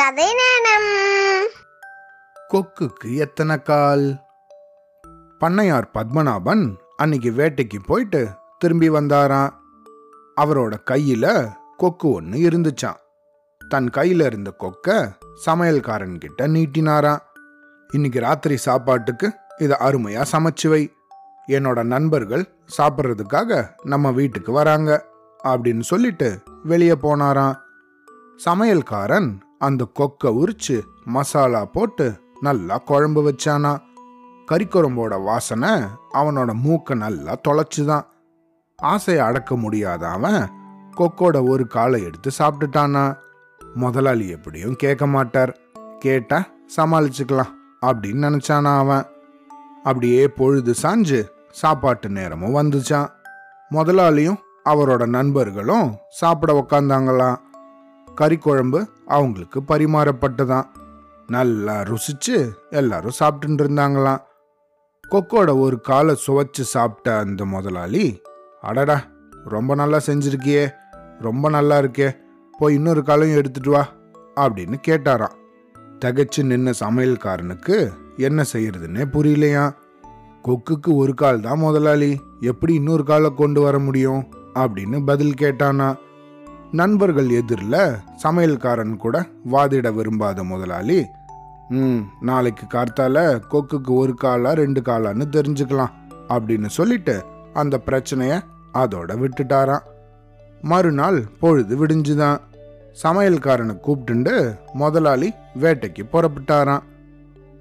கதை நேரம் கொக்குக்கு எத்தனை கால்? பண்ணையார் பத்மநாபன் அன்னைக்கு வேட்டைக்கு போயிட்டு திரும்பி வந்தாராம் அவரோட கையில கொக்கு ஒன்று இருந்துச்சான் தன் கையில இருந்த கொக்க சமையல்காரன் கிட்ட நீட்டினாராம் இன்னைக்கு ராத்திரி சாப்பாட்டுக்கு இதை அருமையா சமைச்சு வை. என்னோட நண்பர்கள் சாப்பிட்றதுக்காக நம்ம வீட்டுக்கு வராங்க அப்படின்னு சொல்லிட்டு வெளியே போனாராம். சமையல்காரன் அந்த கொக்கை உரிச்சு மசாலா போட்டு நல்லா குழம்பு வச்சானா. கறிக்குழம்போட வாசனை அவனோட மூக்கை நல்லா தொலைச்சுதான். ஆசையை அடக்க முடியாத அவன் கொக்கோட ஒரு காலை எடுத்து சாப்பிட்டுட்டானா. முதலாளி எப்படியும் கேட்க மாட்டார். கேட்டா சமாளிச்சுக்கலாம் அப்படின்னு நினைச்சானா அவன். அப்படியே பொழுது சாஞ்சு சாப்பாட்டு நேரமும் வந்துச்சான். முதலாளியும் அவரோட நண்பர்களும் சாப்பிட உக்காந்தாங்களாம். கறிக்குழம்பு அவங்களுக்கு பரிமாறப்பட்டதான் நல்லா ருசிச்சு எல்லாரும் சாப்பிட்டு இருந்தாங்களாம். கொக்கோட ஒரு காலை சுவைச்சு சாப்பிட்ட அந்த முதலாளி அடடா ரொம்ப நல்லா செஞ்சிருக்கியே ரொம்ப நல்லா இருக்கே போய் இன்னொரு காலையும் எடுத்துட்டு வா அப்படின்னு கேட்டாராம். தகைச்சு நின்ன சமையல்காரனுக்கு என்ன செய்யறதுன்னே புரியலையா கொக்குக்கு ஒரு கால் தான் முதலாளி எப்படி இன்னொரு காலை கொண்டு வர முடியும் அப்படின்னு பதில் கேட்டானா நண்பர்கள் எதிரில் சமையல்காரன் கூட வாதிட விரும்பாத முதலாளி. ம் நாளைக்கு கார்த்தால கொக்குக்கு ஒரு காலா ரெண்டு காலான்னு தெரிஞ்சுக்கலாம் அப்படின்னு சொல்லிட்டு அந்த பிரச்சனைய அதோட விட்டுட்டாராம். மறுநாள் பொழுது விடிஞ்சுதான். சமையல்காரனை கூப்பிட்டுண்டு முதலாளி வேட்டைக்கு புறப்பட்டாராம்.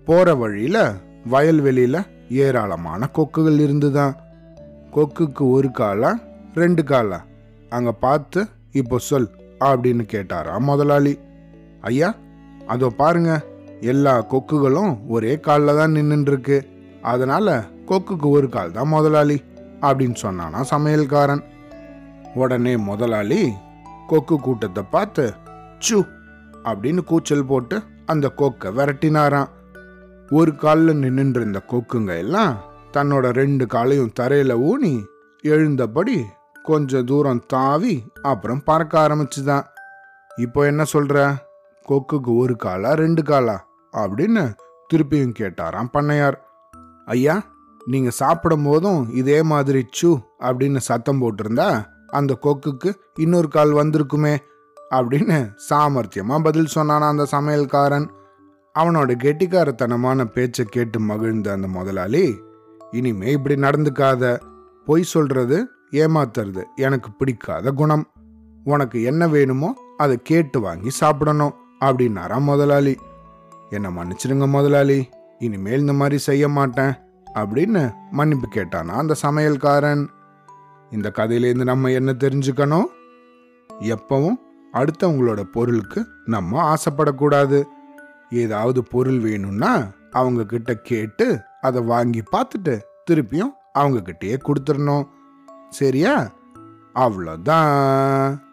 போற வழியில வயல்வெளியில ஏராளமான கொக்குகள் இருந்துதான். கொக்குக்கு ஒரு காலா ரெண்டு காலா அங்க பார்த்து இப்போ சொல் அப்படின்னு கேட்டாராம் முதலாளி. ஐயா அதோ பாருங்க எல்லா கொக்குகளும் ஒரே காலில் தான் நின்றுருக்கு அதனால கொக்குக்கு ஒரு கால் தான் முதலாளி அப்படின்னு சொன்னானா சமையல்காரன். உடனே முதலாளி கொக்கு கூட்டத்தை பார்த்து சு அப்படின்னு கூச்சல் போட்டு அந்த கொக்கை விரட்டினாராம். ஒரு காலில் நின்றுட்டு இருந்த கொக்குங்க எல்லாம் தன்னோட ரெண்டு காலையும் தரையில ஊனி எழுந்தபடி கொஞ்ச தூரம் தாவி அப்புறம் பறக்க ஆரம்பிச்சுதான் இப்போ என்ன சொல்ற? கொக்குக்கு ஒரு காலா ரெண்டு காலா? அப்படின்னு திருப்பியும் கேட்டாராம் பண்ணையார். ஐயா நீங்க சாப்பிடும் போதும் இதே மாதிரி சு அப்படின்னு சத்தம் போட்டிருந்தா அந்த கொக்குக்கு இன்னொரு கால் வந்திருக்குமே அப்படின்னு சாமர்த்தியமா பதில் சொன்னானா அந்த சமையல்காரன். அவனோட கெட்டிக்காரத்தனமான பேச்சை கேட்டு மகிழ்ந்த அந்த முதலாளி இனிமே இப்படி நடந்துக்காத. பொய் சொல்றது ஏமாத்துறது எனக்கு பிடிக்காத குணம். உனக்கு என்ன வேணுமோ அதை கேட்டு வாங்கி சாப்பிடணும் அப்படின்னாரா முதலாளி. என்னை மன்னிச்சிடுங்க முதலாளி இனிமேல் இந்த மாதிரி செய்ய மாட்டேன் அப்படின்னு மன்னிப்பு கேட்டானா அந்த சமையல்காரன். இந்த கதையிலேருந்து நம்ம என்ன தெரிஞ்சுக்கணும்? எப்பவும் அடுத்தவங்களோட பொருளுக்கு நம்ம ஆசைப்படக்கூடாது. ஏதாவது பொருள் வேணும்னா அவங்க கிட்ட கேட்டு அதை வாங்கி பார்த்துட்டு திருப்பியும் அவங்க கிட்டேயே கொடுத்துடணும். சரியா? அவ்வளோதான்.